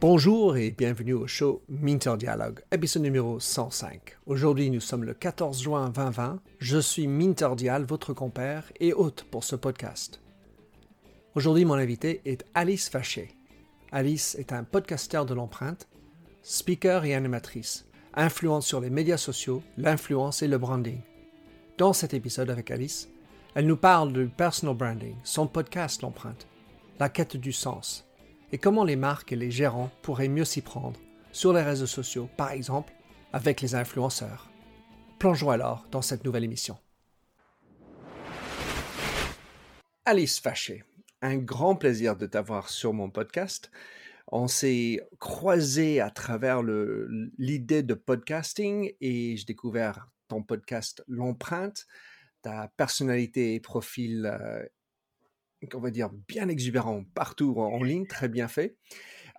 Bonjour et bienvenue au show Minter Dialogue, épisode numéro 105. Aujourd'hui, nous sommes le 14 juin 2020. Je suis Minter Dial, votre compère et hôte pour ce podcast. Aujourd'hui, mon invité est Alice Faché. Alice est un podcasteur de l'empreinte, speaker et animatrice, influente sur les médias sociaux, l'influence et le branding. Dans cet épisode avec Alice, elle nous parle du personal branding, son podcast L'empreinte, la quête du sens, et comment les marques et les gérants pourraient mieux s'y prendre sur les réseaux sociaux, par exemple avec les influenceurs. Plongeons alors dans cette nouvelle émission. Alice Faché, un grand plaisir de t'avoir sur mon podcast. On s'est croisé à travers l'idée de podcasting et j'ai découvert ton podcast L'empreinte, ta personnalité et profil euh, on va dire, bien exubérant partout en ligne, très bien fait.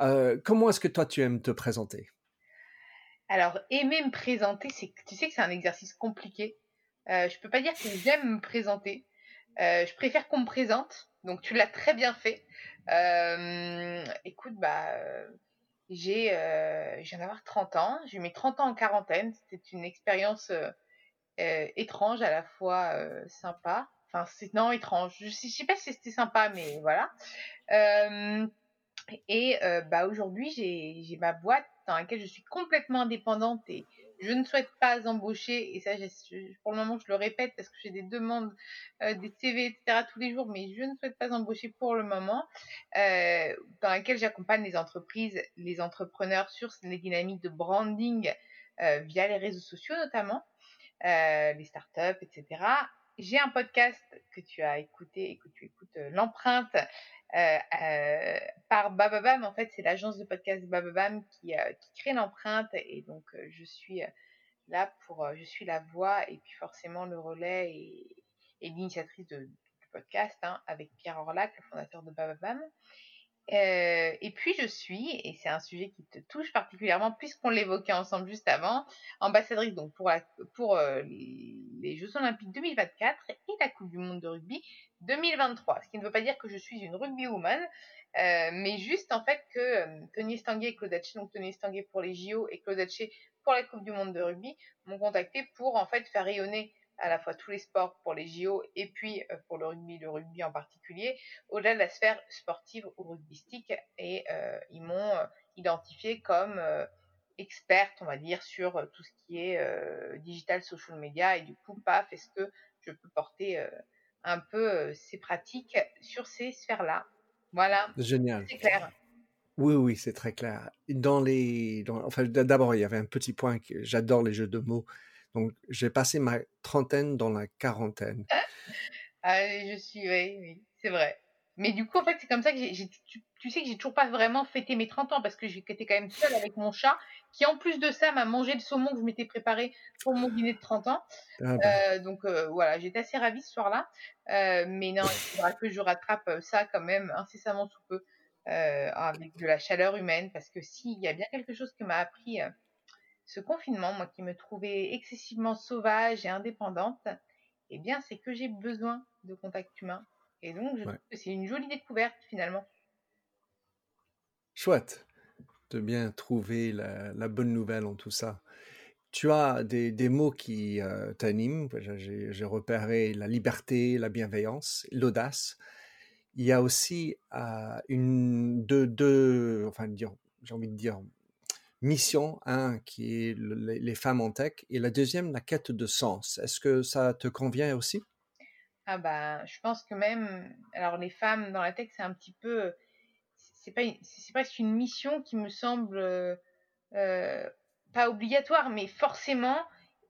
Euh, comment est-ce que toi, tu aimes te présenter? Alors, aimer me présenter, c'est, tu sais que c'est un exercice compliqué. Euh, je peux pas dire que j'aime me présenter. Je préfère qu'on me présente. Donc, tu l'as très bien fait. Écoute, bah, j'ai, je viens d'avoir 30 ans. J'ai mes 30 ans en quarantaine. C'était une expérience étrange, à la fois sympa c'est non étrange. Je sais, sais pas si c'était sympa, mais voilà. Euh, et euh, bah aujourd'hui, j'ai ma boîte dans laquelle je suis complètement indépendante et je ne souhaite pas embaucher. Et ça, pour le moment, je le répète parce que j'ai des demandes, euh, des CV, etc. tous les jours, mais je ne souhaite pas embaucher pour le moment. dans laquelle j'accompagne les entreprises, les entrepreneurs sur les dynamiques de branding via les réseaux sociaux notamment, les startups, etc j'ai un podcast que tu as écouté et que tu écoutes euh, l'empreinte euh, euh, par Bababam. En fait, c'est l'agence de podcast Bababam qui, crée l'empreinte et donc je suis là pour, je suis la voix et puis forcément le relais et, et l'initiatrice du podcast hein, avec Pierre Orlac, le fondateur de Bababam. Euh, et puis je suis, et c'est un sujet qui te touche particulièrement puisqu'on l'évoquait ensemble juste avant, ambassadrice donc pour, euh, les Jeux Olympiques 2024 et la Coupe du Monde de rugby 2023. Ce qui ne veut pas dire que je suis une rugby woman, euh, mais juste en fait que Tony Estanguet et Claude Haché, donc Tony Estanguet pour les JO et Claude Haché pour la Coupe du Monde de rugby, m'ont contacté pour en fait faire rayonner à la fois tous les sports pour les JO et puis euh, pour le rugby, le rugby en particulier, au-delà de la sphère sportive ou rugbystique. Et euh, ils m'ont euh, identifié comme experte, on va dire, sur tout ce qui est digital, social media. Et du coup, paf, est-ce que je peux porter un peu ces pratiques sur ces sphères-là? Voilà. Génial. C'est clair. Oui, oui, c'est très clair. Dans les, enfin, d'abord, il y avait un petit point que j'adore les jeux de mots. Donc, j'ai passé ma trentaine dans la quarantaine. Ah, je suis, oui, oui, c'est vrai. Mais du coup, en fait, c'est comme ça que j'ai, tu, sais que j'ai toujours pas vraiment fêté mes 30 ans parce que j'étais quand même seule avec mon chat qui, en plus de ça, m'a mangé le saumon que je m'étais préparé pour mon dîner de 30 ans. Ah, bah. euh, donc, euh, voilà, j'étais assez ravie ce soir-là. Euh, mais non, il faudra que je rattrape ça quand même incessamment sous peu avec de la chaleur humaine parce que s'il y a bien quelque chose que m'a appris ce confinement, moi qui me trouvais excessivement sauvage et indépendante, eh bien, c'est que j'ai besoin de contact humain. Et donc, je trouve que c'est une jolie découverte finalement. Chouette de bien trouver la, bonne nouvelle en tout ça. Tu as des, mots qui euh, t'animent. J'ai repéré la liberté, la bienveillance, l'audace. Il y a aussi euh, une, deux, deux, enfin, j'ai envie de dire, mission, un qui est les femmes en tech, et la deuxième, la quête de sens. Est-ce que ça te convient aussi? Ah bah, je pense que même, alors les femmes dans la tech, c'est un petit peu, c'est pas, c'est presque une mission qui me semble euh, pas obligatoire, mais forcément,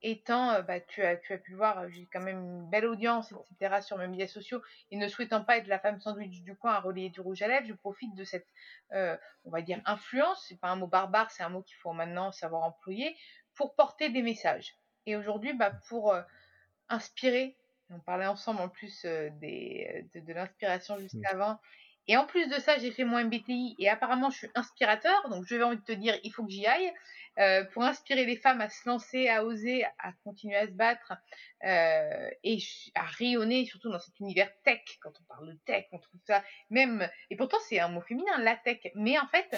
étant, euh, bah, tu, as, tu as pu le voir, j'ai quand même une belle audience, etc., sur mes médias sociaux, et ne souhaitant pas être la femme sandwich du coin à relayer du rouge à lèvres, je profite de cette, euh, on va dire, influence, c'est pas un mot barbare, c'est un mot qu'il faut maintenant savoir employer, pour porter des messages. Et aujourd'hui, bah, pour euh, inspirer, on parlait ensemble en plus des, de, l'inspiration juste mmh. avant, Et en plus de ça, j'ai fait mon MBTI et apparemment je suis inspirateur, donc je vais envie de te dire, il faut que j'y aille. Euh, pour inspirer les femmes à se lancer, à oser, à continuer à se battre euh, et à rayonner, surtout dans cet univers tech. Quand on parle de tech, on trouve ça même. Et pourtant, c'est un mot féminin, la tech. Mais en fait,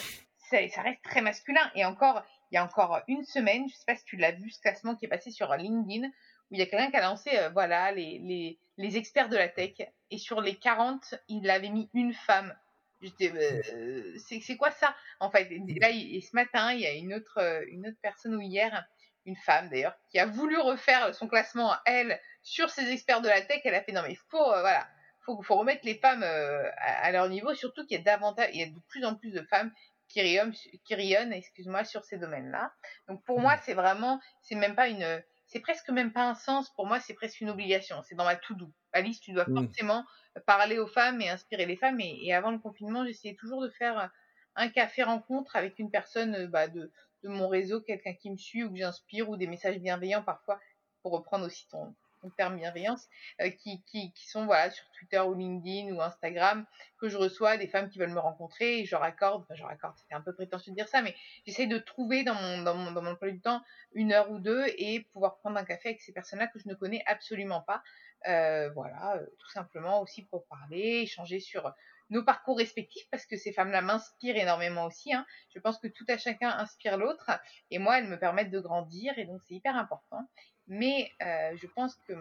ça reste très masculin. Et encore, il y a encore une semaine, je sais pas si tu l'as vu, ce classement qui est passé sur LinkedIn, il y a quelqu'un qui a lancé, euh, voilà, les, les, les experts de la tech. Et sur les 40, il avait mis une femme. J'étais, euh, c'est quoi ça En fait, là, et ce matin, il y a une autre, euh, une autre personne ou hier, une femme d'ailleurs, qui a voulu refaire son classement elle sur ses experts de la tech. Elle a fait non mais il faut, euh, voilà, faut, faut remettre les femmes à, leur niveau, surtout qu'il y a davantage, il y a de plus en plus de femmes qui rayonnent, qui rayonnent, excuse-moi, sur ces domaines-là. Donc pour moi, mmh. c'est vraiment, c'est même pas une c'est presque même pas un sens. Pour moi, c'est presque une obligation. C'est dans ma to-do. Alice, tu dois mmh. forcément parler aux femmes et inspirer les femmes. Et, avant le confinement, j'essayais toujours de faire un café rencontre avec une personne bah, de, de mon réseau, quelqu'un qui me suit ou que j'inspire ou des messages bienveillants parfois, pour reprendre aussi ton, termes bienveillance, euh, qui, qui, qui, sont voilà sur Twitter ou LinkedIn ou Instagram, que je reçois des femmes qui veulent me rencontrer et je leur accorde, enfin je c'était un peu prétentieux de dire ça, mais j'essaie de trouver dans mon, dans mon, dans mon du temps une heure ou deux et pouvoir prendre un café avec ces personnes-là que je ne connais absolument pas. Euh, voilà, euh, tout simplement aussi pour parler, échanger sur nos parcours respectifs parce que ces femmes-là m'inspirent énormément aussi. Hein. Je pense que tout à chacun inspire l'autre et moi, elles me permettent de grandir et donc c'est hyper important. Mais euh, je pense que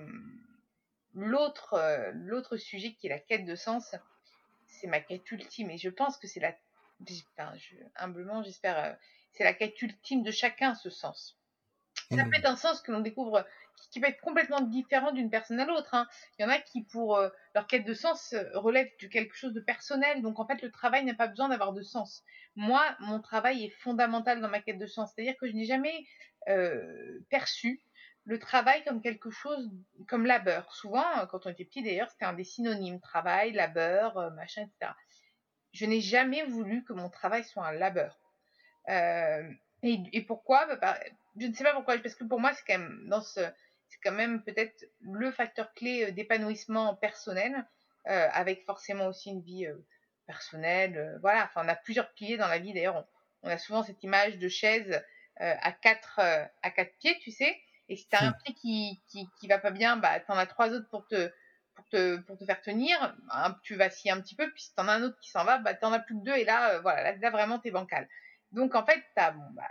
l'autre, euh, l'autre sujet qui est la quête de sens, c'est ma quête ultime. Et je pense que c'est la, humblement, j'espère, euh, c'est la quête ultime de chacun, ce sens. Ça mmh. peut être un sens que l'on découvre qui, peut être complètement différent d'une personne à l'autre. Hein. Il y en a qui, pour leur quête de sens, relèvent de quelque chose de personnel. Donc, en fait, le travail n'a pas besoin d'avoir de sens. Moi, mon travail est fondamental dans ma quête de sens. C'est-à-dire que je n'ai jamais perçu le travail comme quelque chose, comme labeur. Souvent, euh, quand on était petit d'ailleurs, c'était un des synonymes, travail, labeur, euh, machin, etc. Je n'ai jamais voulu que mon travail soit un labeur. Euh, et, pourquoi? Bah, Je ne sais pas pourquoi, parce que pour moi, c'est quand même dans ce, c'est quand même peut-être le facteur clé d'épanouissement personnel, avec forcément aussi une vie personnelle. voilà, enfin, on a plusieurs piliers dans la vie. D'ailleurs, on, a souvent cette image de chaise à quatre à quatre pieds, tu sais. Et si t'as un pied qui, qui, qui va pas bien, bah, t'en as trois autres pour te, pour te, pour te faire tenir. tu vacilles un petit peu, puis si t'en as un autre qui s'en va, bah, t'en as plus que deux, et là, euh, voilà, là, vraiment, t'es bancal. Donc, en fait, t'as, bon, bah,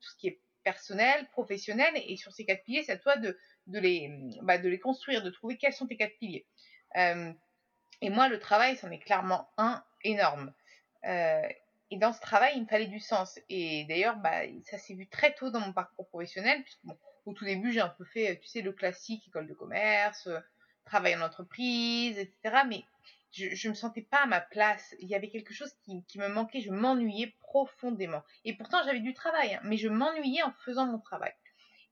tout ce qui est personnel, professionnel, et sur ces quatre piliers, c'est à toi de, de les, bah, de les construire, de trouver quels sont tes quatre piliers. Euh, et moi, le travail, c'en est clairement un énorme. Euh, et dans ce travail, il me fallait du sens. Et d'ailleurs, bah, ça s'est vu très tôt dans mon parcours professionnel, puisque bon, au tout début, j'ai un peu fait, tu sais, le classique, école de commerce, euh, travail en entreprise, etc. Mais je, ne me sentais pas à ma place. Il y avait quelque chose qui, me manquait. Je m'ennuyais profondément. Et pourtant, j'avais du travail, hein, mais je m'ennuyais en faisant mon travail.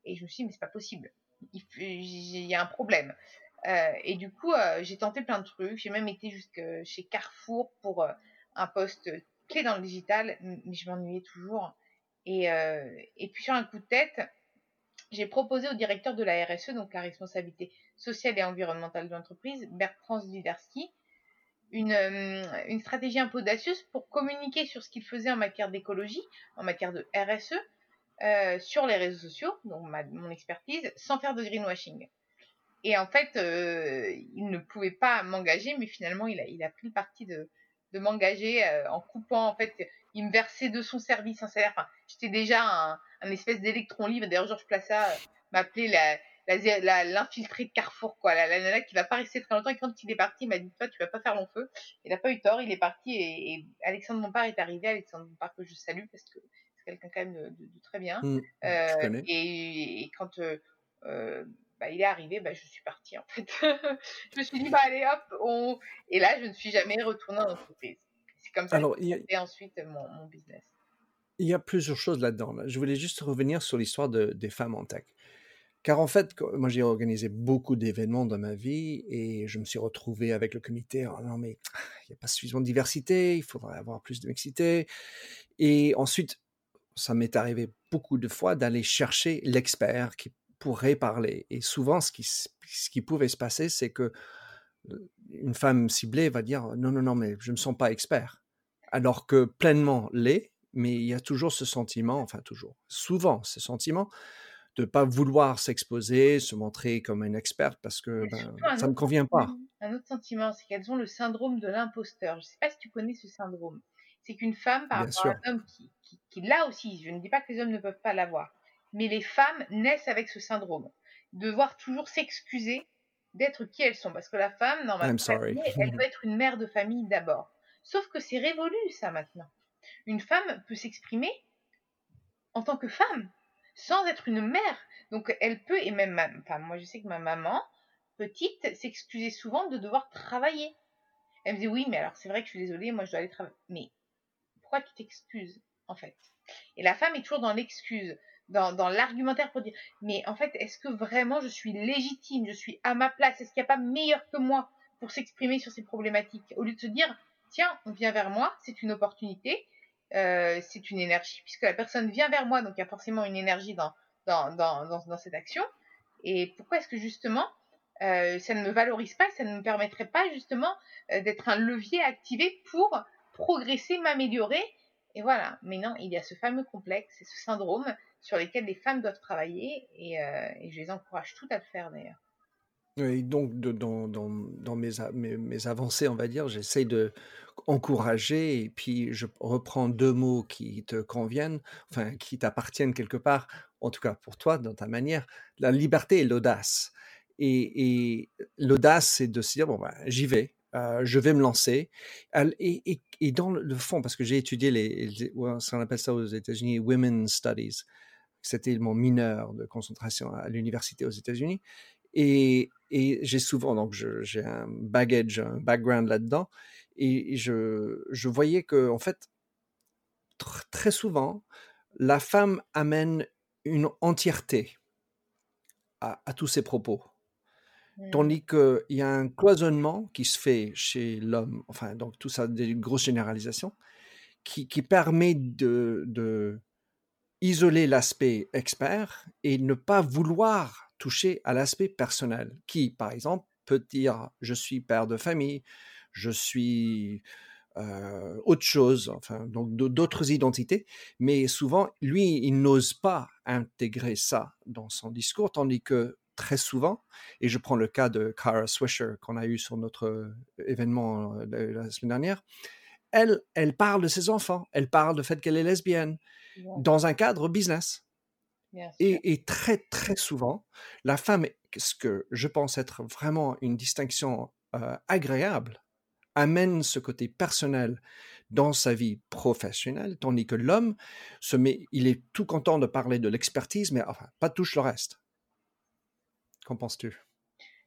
Et je me suis dit, mais c'est pas possible. Il, y a un problème. Euh, et du coup, euh, j'ai tenté plein de trucs. J'ai même été jusque chez Carrefour pour un poste clé dans le digital, mais je m'ennuyais toujours. Et, et puis sur un coup de tête, j'ai proposé au directeur de la RSE, donc la responsabilité sociale et environnementale de l'entreprise, Bertrand Zwiderski, une, euh, une, stratégie un peu audacieuse pour communiquer sur ce qu'il faisait en matière d'écologie, en matière de RSE, euh, sur les réseaux sociaux, donc mon expertise, sans faire de greenwashing. Et en fait, euh, il ne pouvait pas m'engager, mais finalement, il a, pris le parti de m'engager en coupant, en fait, il me versait de son service un salaire. Enfin, j'étais déjà un, un espèce d'électron libre. D'ailleurs, Georges Plaça euh, m'appelait la, la, l'infiltré de Carrefour, quoi. La, la nana qui va pas rester très longtemps. Et quand il est parti, il m'a dit, toi, tu vas pas faire long feu. Il n'a pas eu tort. Il est parti et, Alexandre Montpart est arrivé. Alexandre Montpart que je salue parce que c'est quelqu'un quand même de, très bien. Mmh, euh, et, quand euh, euh, bah, il est arrivé, bah, je suis partie en fait. je me suis dit, bah allez hop, on... et là, je ne suis jamais retournée en entreprise. C'est comme ça Alors, que ensuite mon, mon business. Il y a plusieurs choses là-dedans. Je voulais juste revenir sur l'histoire des femmes en tech. Car en fait, moi j'ai organisé beaucoup d'événements dans ma vie et je me suis retrouvé avec le comité. Oh non, mais il n'y a pas suffisamment de diversité, il faudrait avoir plus de mixité. Et ensuite, ça m'est arrivé beaucoup de fois d'aller chercher l'expert qui pourrait parler. Et souvent, ce qui, ce qui pouvait se passer, c'est que une femme ciblée va dire non, non, non, mais je ne me sens pas expert. Alors que pleinement l'est, mais il y a toujours ce sentiment, enfin toujours, souvent ce sentiment de ne pas vouloir s'exposer, se montrer comme une experte parce que ben, ça ne me convient pas. Un autre sentiment, c'est qu'elles ont le syndrome de l'imposteur. Je ne sais pas si tu connais ce syndrome. C'est qu'une femme, par rapport à un homme qui, qui, qui l'a aussi, je ne dis pas que les hommes ne peuvent pas l'avoir, mais les femmes naissent avec ce syndrome. Devoir toujours s'excuser d'être qui elles sont. Parce que la femme, normalement, elle doit être une mère de famille d'abord. Sauf que c'est révolu, ça, maintenant. Une femme peut s'exprimer en tant que femme, sans être une mère. Donc, elle peut, et même, ma, enfin, moi, je sais que ma maman, petite, s'excusait souvent de devoir travailler. Elle me dit, oui, mais alors, c'est vrai que je suis désolée, moi, je dois aller travailler. Mais pourquoi tu t'excuses, en fait? Et la femme est toujours dans l'excuse dans, l'argumentaire pour dire mais en fait est-ce que vraiment je suis légitime, je suis à ma place, est-ce qu'il n'y a pas meilleur que moi pour s'exprimer sur ces problématiques? Au lieu de se dire tiens on vient vers moi, c'est une opportunité, euh, c'est une énergie puisque la personne vient vers moi donc il y a forcément une énergie dans dans, dans, dans, cette action. Et pourquoi est-ce que justement euh, ça ne me valorise pas, ça ne me permettrait pas justement euh, d'être un levier activé pour progresser, m'améliorer? Et voilà. Mais non, il y a ce fameux complexe ce syndrome sur lesquels les femmes doivent travailler et, euh, je les encourage toutes à le faire d'ailleurs. Oui, donc dans, mes, avancées, on va dire, j'essaye de encourager et puis je reprends deux mots qui te conviennent, enfin qui t'appartiennent quelque part, en tout cas pour toi, dans ta manière, la liberté et l'audace. Et, l'audace, c'est de se dire, bon, ben, j'y vais, euh, je vais me lancer. Et, et, dans le fond, parce que j'ai étudié les, les, appelle ça aux États-Unis, Women's Studies, c'était mon mineur de concentration à l'université aux États-Unis. Et, j'ai souvent, donc j'ai un baggage, un background là-dedans. Et je, je voyais que, en fait, très souvent, la femme amène une entièreté à, tous ses propos. Mmh. Tandis qu'il y a un cloisonnement qui se fait chez l'homme, enfin, donc tout ça, des grosses généralisations, qui, qui permet de, de, isoler l'aspect expert et ne pas vouloir toucher à l'aspect personnel, qui, par exemple, peut dire je suis père de famille, je suis euh, autre chose, enfin, donc d'autres identités, mais souvent, lui, il n'ose pas intégrer ça dans son discours, tandis que très souvent, et je prends le cas de Kara Swisher qu'on a eu sur notre événement euh, la semaine dernière, elle, elle parle de ses enfants, elle parle du fait qu'elle est lesbienne, dans un cadre business. Et, très, très souvent, la femme, ce que je pense être vraiment une distinction euh, agréable, amène ce côté personnel dans sa vie professionnelle, tandis que l'homme se met, il est tout content de parler de l'expertise, mais enfin, pas touche le reste. Qu'en penses-tu?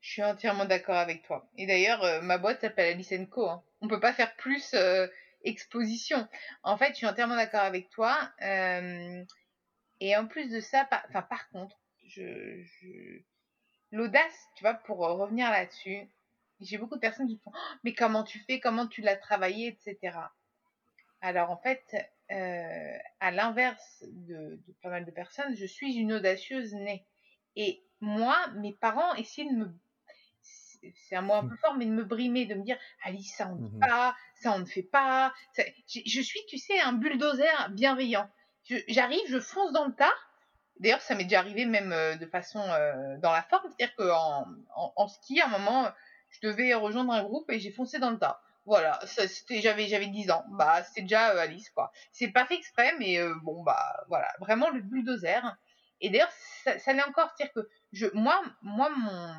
Je suis entièrement d'accord avec toi. Et d'ailleurs, euh, ma boîte s'appelle Alice Co. Hein. On peut pas faire plus euh, exposition. En fait, je suis entièrement d'accord avec toi. Euh, et en plus de ça, par, contre, l'audace, tu vois, pour revenir là-dessus, j'ai beaucoup de personnes qui font oh, Mais comment tu fais Comment tu l'as travaillé etc. Alors, en fait, euh, à l'inverse de, de, pas mal de personnes, je suis une audacieuse née. Et moi, mes parents essayaient de me c'est un mot un mmh. peu fort, mais de me brimer, de me dire Alice, ça on ne dit mmh pas, ça on ne fait pas. Je, suis, tu sais, un bulldozer bienveillant. J'arrive, je, fonce dans le tas. D'ailleurs, ça m'est déjà arrivé même euh, de façon euh, dans la forme, c'est-à-dire qu'en en, ski, à un moment, je devais rejoindre un groupe et j'ai foncé dans le tas. Voilà, c'était j'avais j'avais 10 ans. Bah, c'était déjà euh, Alice quoi. C'est pas fait exprès mais bon bah voilà, vraiment le bulldozer. Et d'ailleurs ça, ça l'est encore, c'est-à-dire que je moi moi mon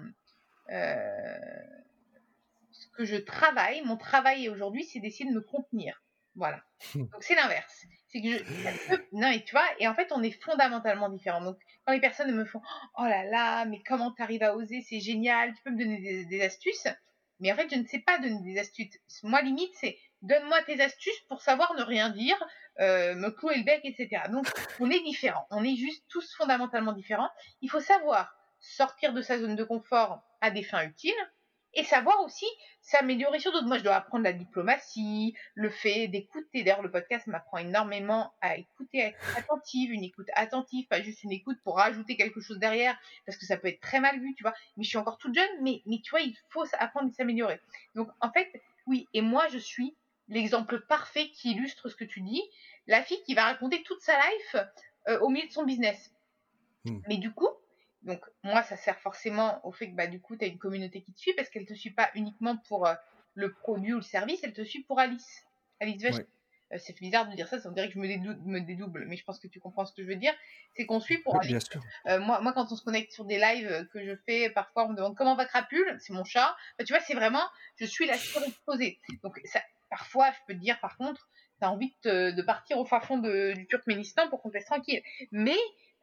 ce que je travaille, mon travail aujourd'hui, c'est d'essayer de me contenir. Voilà. Donc c'est l'inverse. C'est que je, non et tu vois, et en fait on est fondamentalement différents. Donc quand les personnes me font, oh là là, mais comment t'arrives à oser, c'est génial, tu peux me donner des, astuces. Mais en fait je ne sais pas donner des astuces. Moi limite c'est donne-moi tes astuces pour savoir ne rien dire, euh, me clouer le bec, etc. Donc on est différents, on est juste tous fondamentalement différents. Il faut savoir sortir de sa zone de confort à des fins utiles, et savoir aussi s'améliorer sur d'autres. Moi, je dois apprendre la diplomatie, le fait d'écouter. D'ailleurs, le podcast m'apprend énormément à écouter, à être attentive, une écoute attentive, pas juste une écoute pour rajouter quelque chose derrière, parce que ça peut être très mal vu, tu vois. Mais je suis encore toute jeune, mais, mais tu vois, il faut apprendre à s'améliorer. Donc, en fait, oui, et moi, je suis l'exemple parfait qui illustre ce que tu dis. La fille qui va raconter toute sa life euh, au milieu de son business. Hmm. Mais du coup, donc moi, ça sert forcément au fait que bah, du coup, tu as une communauté qui te suit parce qu'elle te suit pas uniquement pour euh, le produit ou le service, elle te suit pour Alice. Alice euh, c'est bizarre de dire ça, ça dirait que je me, dédouble, mais je pense que tu comprends ce que je veux dire. C'est qu'on suit pour Alice. moi, moi, quand on se connecte sur des lives que je fais, parfois on me demande comment va Crapule, c'est mon chat. Bah, tu vois, c'est vraiment, je suis la surexposée. Donc ça, parfois, je peux te dire par contre, tu as envie de, partir au fin fond du Turkménistan pour qu'on te laisse tranquille. Mais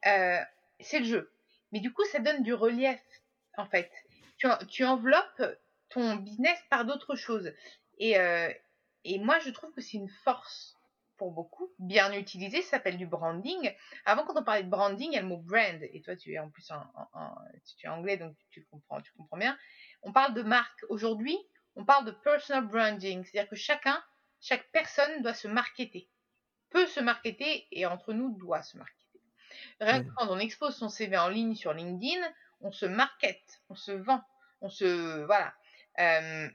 euh, c'est le jeu. Mais du coup, ça donne du relief, en fait. Tu, enveloppes ton business par d'autres choses. Et, euh, et moi, je trouve que c'est une force pour beaucoup, bien utilisé, ça s'appelle du branding. Avant, quand on parlait de branding, il y a le mot brand, et toi, tu es en plus en, tu es anglais, donc tu comprends, tu comprends bien. On parle de marque. Aujourd'hui, on parle de personal branding, c'est-à-dire que chacun, chaque personne doit se marketer, peut se marketer et entre nous doit se marketer. Rien que quand on expose son CV en ligne sur LinkedIn, on se markete, on se vend, on se voilà. Euh,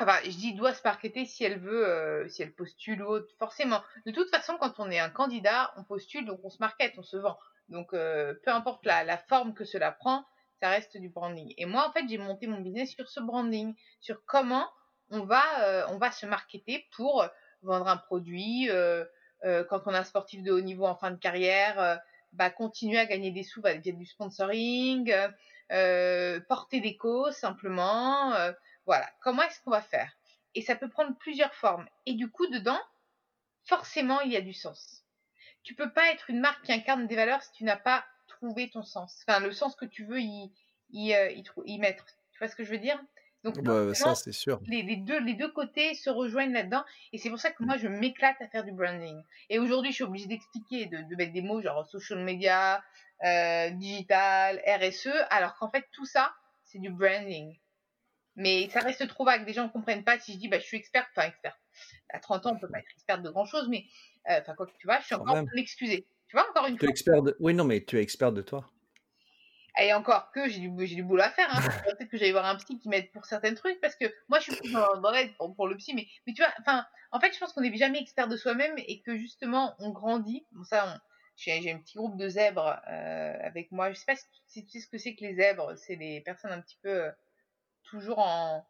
enfin, je dis doit se marketer si elle veut, euh, si elle postule ou autre, forcément. De toute façon, quand on est un candidat, on postule, donc on se markete, on se vend. Donc, euh, peu importe la, forme que cela prend, ça reste du branding. Et moi, en fait, j'ai monté mon business sur ce branding, sur comment on va, on va se marketer pour vendre un produit. Euh, euh, quand on a un sportif de haut niveau en fin de carrière, bah, continuer à gagner des sous via du sponsoring, porter des causes simplement. voilà. Comment est-ce qu'on va faire? Et ça peut prendre plusieurs formes. Et du coup, dedans, forcément, il y a du sens. Tu peux pas être une marque qui incarne des valeurs si tu n'as pas trouver ton sens. Enfin, le sens que tu veux y, y, euh, y, mettre. Tu vois ce que je veux dire? Donc, bah, ça, c'est sûr. Les, deux, les deux côtés se rejoignent là-dedans. Et c'est pour ça que moi, je m'éclate à faire du branding. Et aujourd'hui, je suis obligée d'expliquer, de, de, mettre des mots genre social media, euh, digital, RSE, alors qu'en fait, tout ça, c'est du branding. Mais ça reste trop vague. Des gens ne comprennent pas si je dis, bah, je suis experte, enfin, experte. À 30 ans, on peut pas être experte de grand chose, mais, euh, enfin, quoi que tu vois, je suis encore en m'excuser. Tu vois, encore une fois? expert de... Oui, non, mais tu es expert de toi. Et encore que j'ai du, boulot à faire. Hein. Peut-être que j'allais voir un psy qui m'aide pour certains trucs parce que moi je suis plus dans, l'aide pour, le psy. Mais, mais tu vois, enfin, en fait, je pense qu'on n'est jamais expert de soi-même et que justement on grandit. Bon, ça, j'ai, un petit groupe de zèbres euh, avec moi. Je sais pas si tu sais ce que c'est que les zèbres. C'est des personnes un petit peu euh, toujours en.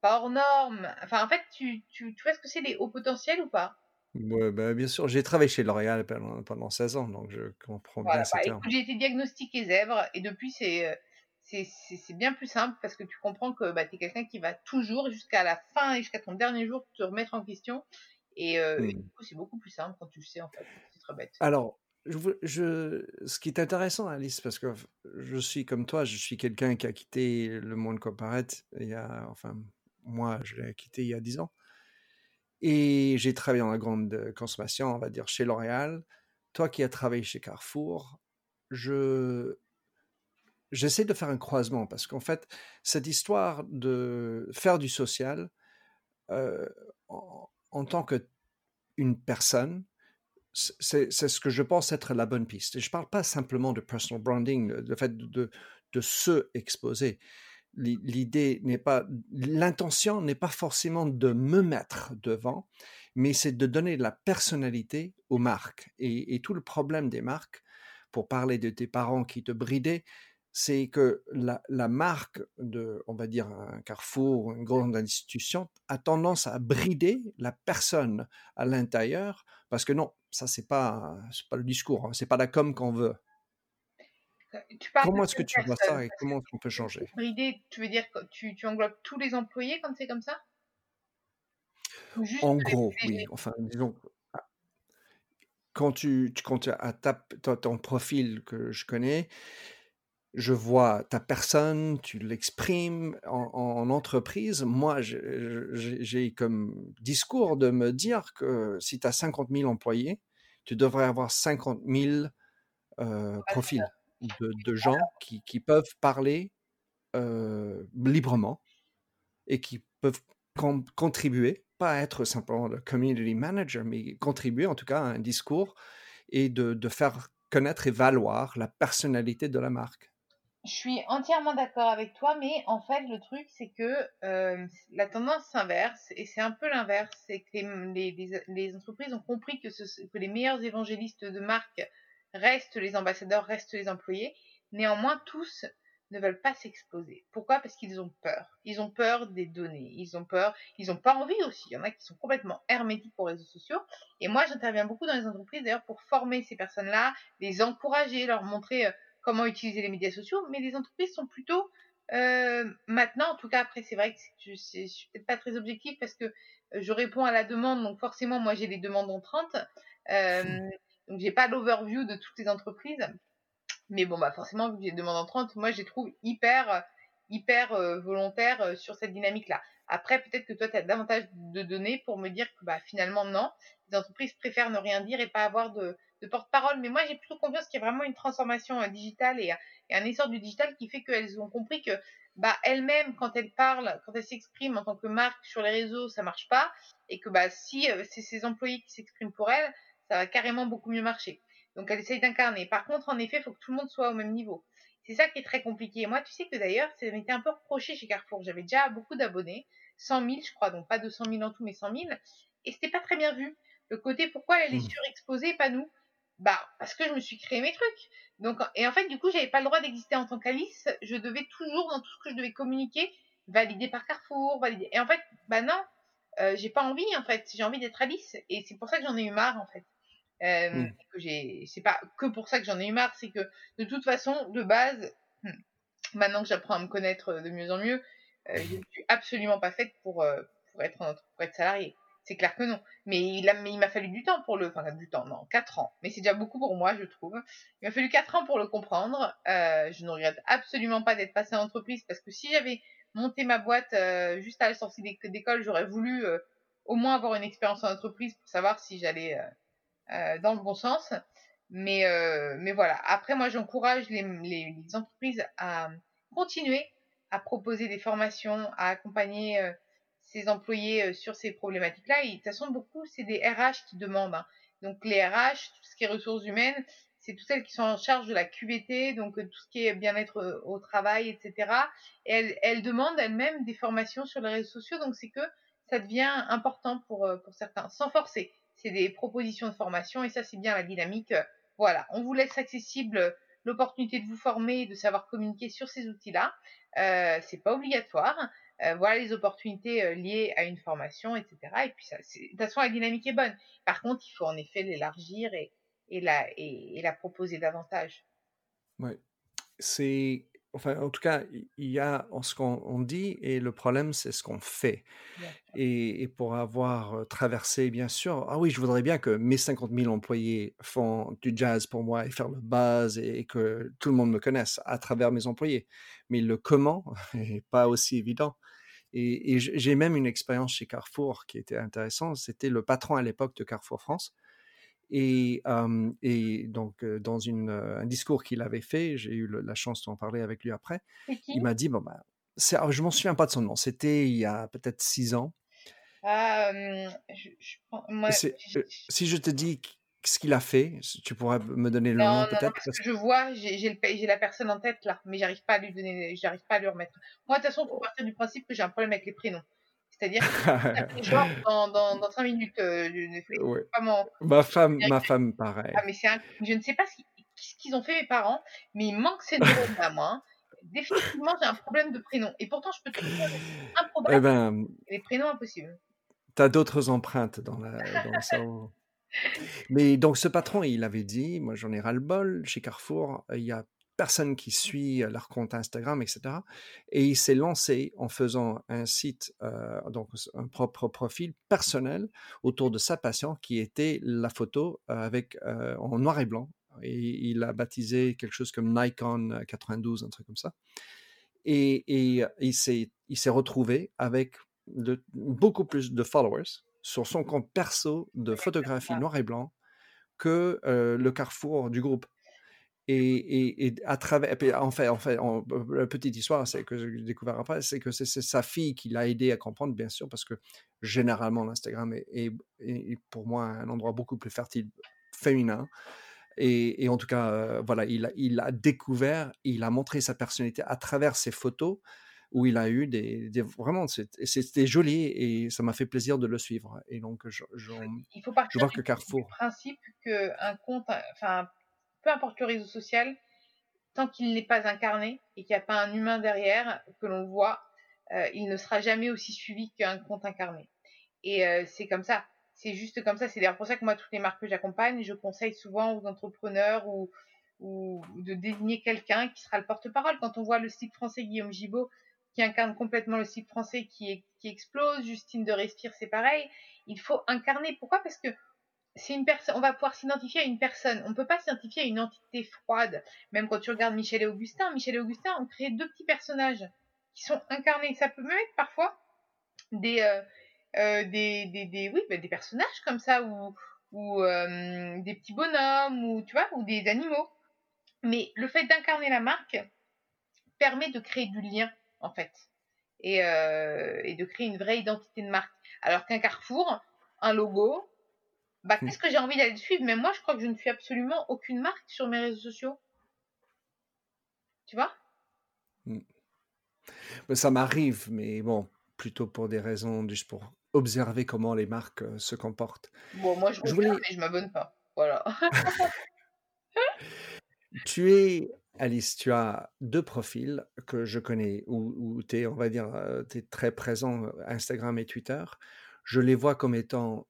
pas hors normes. Enfin, en fait, tu, tu, tu vois ce que c'est les hauts potentiels ou pas? Ouais, bah, bien sûr, j'ai travaillé chez L'Oréal pendant, pendant 16 ans, donc je comprends bien bah, j'ai été diagnostiquée zèbre et depuis euh, c'est c'est bien plus simple parce que tu comprends que bah, tu es quelqu'un qui va toujours jusqu'à la fin et jusqu'à ton dernier jour te remettre en question et, euh, mmh. du coup c'est beaucoup plus simple quand tu le sais en fait, c'est très bête. Alors, je, je, ce qui est intéressant, Alice, parce que je suis comme toi, je suis quelqu'un qui a quitté le monde corporate il y a, enfin, moi, je l'ai quitté il y a 10 ans. Et j'ai travaillé dans la grande consommation, on va dire, chez L'Oréal. Toi qui as travaillé chez Carrefour, je j'essaie de faire un croisement parce qu'en fait, cette histoire de faire du social euh, en, tant que une personne, c'est ce que je pense être la bonne piste. Et je ne parle pas simplement de personal branding, le fait de, de se exposer l'idée n'est pas, l'intention n'est pas forcément de me mettre devant, mais c'est de donner de la personnalité aux marques. Et, tout le problème des marques, pour parler de tes parents qui te bridaient, c'est que la, marque de, on va dire, un carrefour, une grande institution, a tendance à brider la personne à l'intérieur, parce que non, ça c'est pas, pas le discours, hein, c'est pas la com qu'on veut. Comment est-ce que tu vois ça et comment qu'on peut changer? Bridé, tu veux dire que tu, tu englobes tous les employés quand c'est comme ça? En gros, oui. Enfin, disons, ah, quand tu, quand tu tapes ton profil que je connais, je vois ta personne, tu l'exprimes en, entreprise. Moi, j'ai comme discours de me dire que si tu as 50 000 employés, tu devrais avoir 50 000 euh, profils de, gens qui, peuvent parler librement et qui peuvent contribuer, pas être simplement le community manager, mais contribuer en tout cas à un discours et de, de faire connaître et valoir la personnalité de la marque. Je suis entièrement d'accord avec toi, mais en fait, le truc, c'est que euh, la tendance s'inverse, et c'est un peu l'inverse, c'est que les, les, les, entreprises ont compris que, ce, que les meilleurs évangélistes de marque restent les ambassadeurs, restent les employés. Néanmoins, tous ne veulent pas s'exposer. Pourquoi? Parce qu'ils ont peur. Ils ont peur des données. Ils ont peur. Ils n'ont pas envie aussi. Il y en a qui sont complètement hermétiques aux réseaux sociaux. Et moi, j'interviens beaucoup dans les entreprises d'ailleurs pour former ces personnes-là, les encourager, leur montrer euh, comment utiliser les médias sociaux. Mais les entreprises sont plutôt euh, maintenant, en tout cas après, c'est vrai que je, je, suis peut-être pas très objectif parce que euh, je réponds à la demande. Donc forcément, moi, j'ai des demandes entrantes. Euh, donc j'ai pas l'overview de toutes les entreprises. Mais bon, bah forcément, vu que j'ai demande en 30, moi, je les trouve hyper, hyper euh, volontaires euh, sur cette dynamique-là. Après, peut-être que toi, tu as davantage de données pour me dire que bah, finalement, non. Les entreprises préfèrent ne rien dire et pas avoir de, de porte-parole. Mais moi, j'ai plutôt confiance qu'il y a vraiment une transformation euh, digitale et, et, un essor du digital qui fait qu'elles ont compris que bah, elles-mêmes, quand elles parlent, quand elles s'expriment en tant que marque sur les réseaux, ça marche pas. Et que bah, si c'est ses employés qui s'expriment pour elles, ça va carrément beaucoup mieux marcher. Donc elle essaye d'incarner. Par contre, en effet, il faut que tout le monde soit au même niveau. C'est ça qui est très compliqué. moi, tu sais que d'ailleurs, ça m'était un peu reproché chez Carrefour. J'avais déjà beaucoup d'abonnés, 100 000, je crois, donc pas 200 000 en tout, mais 100 000. Et c'était pas très bien vu. Le côté, pourquoi elle est mmh. surexposée, pas nous Bah, parce que je me suis créé mes trucs. Donc, et en fait, du coup, j'avais pas le droit d'exister en tant qu'Alice. Je devais toujours, dans tout ce que je devais communiquer, valider par Carrefour, valider. Et en fait, bah non, euh, j'ai pas envie, en fait. J'ai envie d'être Alice. Et c'est pour ça que j'en ai eu marre, en fait. Euh, mmh. que j'ai, c'est pas que pour ça que j'en ai eu marre, c'est que de toute façon, de base, hmm, maintenant que j'apprends à me connaître de mieux en mieux, euh, je ne suis absolument pas faite pour, euh, pour, être, pour être salarié. C'est clair que non. Mais il, a, mais il m'a fallu du temps pour le. Enfin, du temps, non, 4 ans. Mais c'est déjà beaucoup pour moi, je trouve. Il m'a fallu 4 ans pour le comprendre. Euh, je ne regrette absolument pas d'être passée en entreprise parce que si j'avais monté ma boîte euh, juste à la sortie d'école, j'aurais voulu euh, au moins avoir une expérience en entreprise pour savoir si j'allais euh, dans le bon sens. Mais, euh, mais voilà. Après, moi, j'encourage les, les, les, entreprises à continuer à proposer des formations, à accompagner euh, ses employés sur ces problématiques-là. Et de toute façon, beaucoup, c'est des RH qui demandent. Hein. Donc, les RH, tout ce qui est ressources humaines, c'est toutes celles qui sont en charge de la QVT, donc tout ce qui est bien-être au travail, etc. Et elles, elles demandent elles-mêmes des formations sur les réseaux sociaux. Donc, c'est que ça devient important pour, pour certains, sans forcer c'est des propositions de formation et ça c'est bien la dynamique. Voilà, on vous laisse accessible l'opportunité de vous former de savoir communiquer sur ces outils-là. Euh, c'est pas obligatoire. Euh, voilà les opportunités euh, liées à une formation, etc. Et puis de toute façon la dynamique est bonne. Par contre, il faut en effet l'élargir et, la, et, et la proposer davantage. Oui, c'est enfin, en tout cas, il y a ce qu'on dit et le problème, c'est ce qu'on fait. Et, et, pour avoir traversé, bien sûr, ah oui, je voudrais bien que mes 50 000 employés font du jazz pour moi et faire le buzz et, que tout le monde me connaisse à travers mes employés. Mais le comment n'est pas aussi évident. Et, et j'ai même une expérience chez Carrefour qui était intéressante. C'était le patron à l'époque de Carrefour France et, euh, et donc, dans une, un discours qu'il avait fait, j'ai eu le, la chance d'en parler avec lui après, il m'a dit, bon, bah, alors, je m'en souviens pas de son nom, c'était il y a peut-être six ans. Euh, je, je, moi, si je te dis ce qu'il a fait, tu pourrais me donner le nom peut-être parce que je vois, j'ai la personne en tête là, mais j'arrive pas à lui donner, j'arrive pas à lui remettre. Moi, de toute façon, pour partir du principe que j'ai un problème avec les prénoms. C'est-à-dire que genre dans, dans, dans 5 minutes, euh, je ouais. pas mon... Ma femme, ma femme, pareil. Ah, mais c'est un... Je ne sais pas ce qu'ils ont fait mes parents, mais il manque ces neurones à moi. Hein. Définitivement, j'ai un problème de prénom. Et pourtant, je peux te dire un problème. Eh ben, les prénoms impossibles. Tu as d'autres empreintes dans, la, dans le cerveau. Mais donc ce patron, il avait dit, moi j'en ai ras-le-bol, chez Carrefour, il y a personne qui suit leur compte Instagram, etc. Et il s'est lancé en faisant un site, euh, donc un propre profil personnel autour de sa passion qui était la photo avec euh, en noir et blanc. Et il a baptisé quelque chose comme Nikon 92, un truc comme ça. Et, et il s'est retrouvé avec de, beaucoup plus de followers sur son compte perso de photographie noir et blanc que euh, le carrefour du groupe. Et, à travers, en fait, en fait la petite histoire, c'est que j'ai découvert après, c'est que c'est sa fille qui l'a aidé à comprendre, bien sûr, parce que généralement l'Instagram est, pour moi un endroit beaucoup plus fertile féminin. Et, en tout cas, euh, voilà, il, il a découvert, il a montré sa personnalité à travers ses photos où il a eu des, vraiment c'était joli et ça m'a fait plaisir de le suivre et donc je, il faut partir je vois que Carrefour du principe qu'un compte enfin peu importe le réseau social tant qu'il n'est pas incarné et qu'il n'y a pas un humain derrière que l'on voit euh, il ne sera jamais aussi suivi qu'un compte incarné et euh, c'est comme ça c'est juste comme ça c'est d'ailleurs pour ça que moi toutes les marques que j'accompagne je conseille souvent aux entrepreneurs ou de désigner quelqu'un qui sera le porte-parole. Quand on voit le site français Guillaume Gibaud qui incarne complètement le site français qui, qui explose. Justine de Respire, c'est pareil. Il faut incarner. Pourquoi? Parce que On va pouvoir s'identifier à une personne. On ne peut pas s'identifier à une entité froide. Même quand tu regardes Michel et Augustin, Michel et Augustin ont créé deux petits personnages qui sont incarnés. Ça peut même être parfois des euh, euh, bah, personnages comme ça ou euh, des petits bonhommes ou tu vois ou des animaux. Mais le fait d'incarner la marque permet de créer du lien en fait, et, de créer une vraie identité de marque. Alors qu'un Carrefour, un logo, bah, mmh. qu'est-ce que j'ai envie d'aller suivre? Mais moi, je crois que je ne suis absolument aucune marque sur mes réseaux sociaux. Tu vois? Mmh. Ça m'arrive, mais bon, plutôt pour des raisons juste pour observer comment les marques euh, se comportent. Bon, moi, je, je voulais... mais je m'abonne pas. Voilà. tu es Alice, tu as deux profils que je connais où, tu es, on va dire, tu es très présent Instagram et Twitter. Je les vois comme étant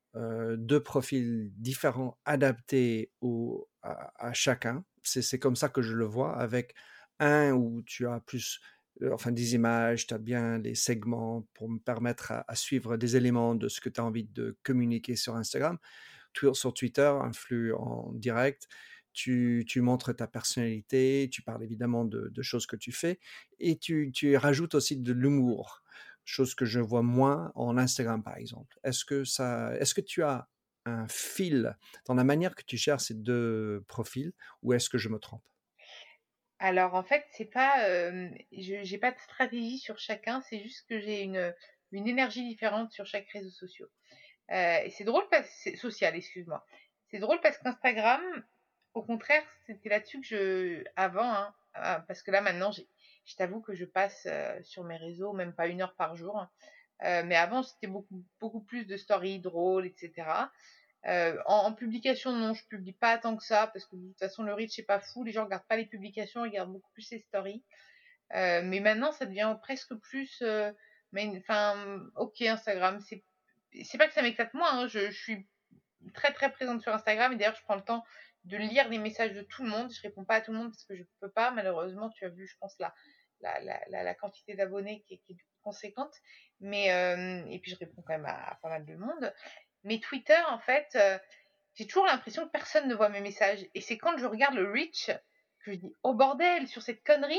deux profils différents, adaptés à, chacun. C'est comme ça que je le vois, avec un où tu as plus enfin des images, tu as bien les segments pour me permettre à, suivre des éléments de ce que tu as envie de communiquer sur Instagram. Sur Twitter, un flux en direct tu, montres ta personnalité, tu parles évidemment de, choses que tu fais et tu, rajoutes aussi de l'humour, chose que je vois moins en Instagram par exemple. Est-ce que, ça, est-ce que tu as un fil dans la manière que tu gères ces deux profils ou est-ce que je me trompe? Alors en fait, c'est pas, je j'ai pas de stratégie sur chacun, c'est juste que j'ai une, une énergie différente sur chaque réseau social. et c'est drôle parce c'est social, excuse-moi. C'est drôle parce qu'Instagram, au contraire, c'était là-dessus que je. Avant, hein, ah, parce que là maintenant, je t'avoue que je passe euh, sur mes réseaux même pas une heure par jour. Hein. Euh, mais avant, c'était beaucoup, beaucoup plus de stories drôles, etc. Euh, en, publication, non, je publie pas tant que ça parce que de toute façon, le reach n'est pas fou. Les gens regardent pas les publications, ils regardent beaucoup plus les stories. mais maintenant, ça devient presque plus. mais enfin, ok, Instagram, c'est c'est pas que ça m'éclate moins. Hein, je, je, suis très très présente sur Instagram et d'ailleurs, je prends le temps de lire les messages de tout le monde. Je réponds pas à tout le monde parce que je peux pas, malheureusement. Tu as vu, je pense, la, la, la, quantité d'abonnés qui, est conséquente. Mais, euh, et puis, je réponds quand même à, pas mal de monde. Mais Twitter, en fait, euh, j'ai toujours l'impression que personne ne voit mes messages. Et c'est quand je regarde le reach que je dis, oh bordel, sur cette connerie,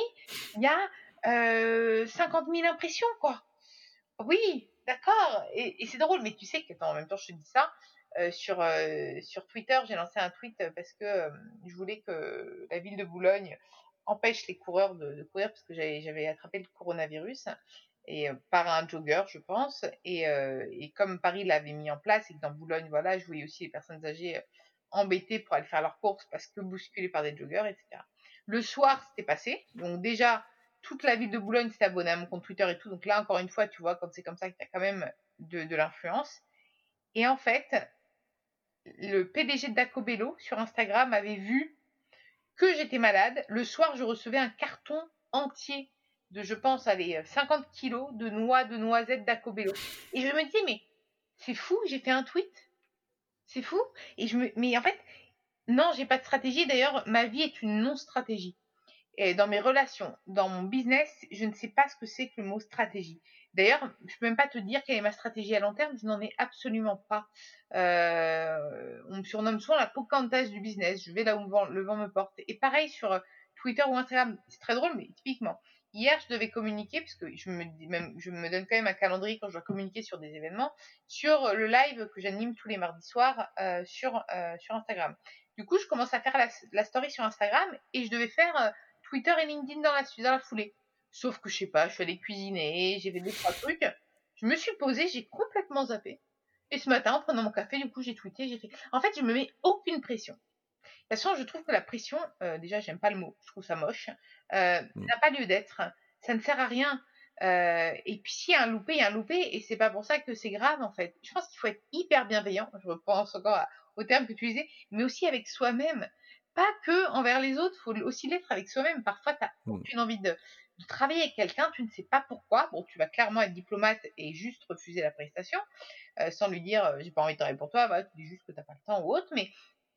il y a euh, 50 000 impressions, quoi. Oui, d'accord. Et, c'est drôle, mais tu sais que, en même temps, je te dis ça, euh, sur, euh, sur Twitter, j'ai lancé un tweet parce que euh, je voulais que la ville de Boulogne empêche les coureurs de, courir parce que j'avais attrapé le coronavirus et par un jogger, je pense. Et, et comme Paris l'avait mis en place et que dans Boulogne, voilà, je voyais aussi les personnes âgées embêtées pour aller faire leurs courses parce que bousculées par des joggers, etc. Le soir, c'était passé. Donc déjà, toute la ville de Boulogne s'est abonnée à mon compte Twitter et tout. Donc là, encore une fois, tu vois, quand c'est comme ça, qu'il y a quand même de, de l'influence. Et en fait, le PDG de Dacobello sur Instagram avait vu que j'étais malade. Le soir, je recevais un carton entier de, je pense, allez, 50 kilos de noix de noisettes d'Acobello. Et je me dis, mais c'est fou, j'ai fait un tweet. C'est fou. Et je me, mais en fait, non, j'ai pas de stratégie. D'ailleurs, ma vie est une non-stratégie. Et dans mes relations, dans mon business, je ne sais pas ce que c'est que le mot stratégie. D'ailleurs, je peux même pas te dire quelle est ma stratégie à long terme, je n'en ai absolument pas. Euh, on me surnomme souvent la Pocahontas du business, je vais là où le vent, me porte. Et pareil sur euh, Twitter ou Instagram, c'est très drôle, mais typiquement, hier je devais communiquer, parce que je me, donne quand même un calendrier quand je dois communiquer sur des événements, sur le live que j'anime tous les mardis soirs euh, sur, Instagram. Du coup, je commence à faire la, story sur Instagram et je devais faire euh, Twitter et LinkedIn dans la foulée. Sauf que je sais pas, je suis allée cuisiner, j'ai fait des trois trucs. Je me suis posée, j'ai complètement zappé. Et ce matin, en prenant mon café, du coup, j'ai tweeté, j'ai fait. En fait, je me mets aucune pression. De toute façon, je trouve que la pression, euh, déjà, j'aime pas le mot, je trouve ça moche, euh, n'a pas lieu d'être. Ça ne sert à rien. Euh, et puis s'il y a un loupé, il y a un loupé, et c'est pas pour ça que c'est grave en fait. Je pense qu'il faut être hyper bienveillant. Je repense encore au terme que tu disais, mais aussi avec soi-même. Pas que envers les autres, faut aussi l'être avec soi-même. Parfois, tu n'as aucune envie de, de travailler avec quelqu'un, tu ne sais pas pourquoi. Bon, tu vas clairement être diplomate et juste refuser la prestation, euh, sans lui dire euh, j'ai pas envie de travailler pour toi, bah, tu dis juste que t'as pas le temps ou autre, mais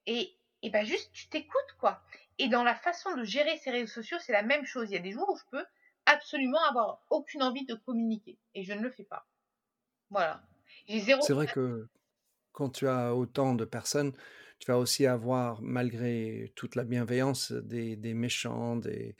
et, et ben juste tu t'écoutes quoi. Et dans la façon de gérer ces réseaux sociaux, c'est la même chose. Il y a des jours où je peux absolument avoir aucune envie de communiquer et je ne le fais pas. Voilà. C'est vrai que quand tu as autant de personnes, tu vas aussi avoir, malgré toute la bienveillance, des, des méchants, des,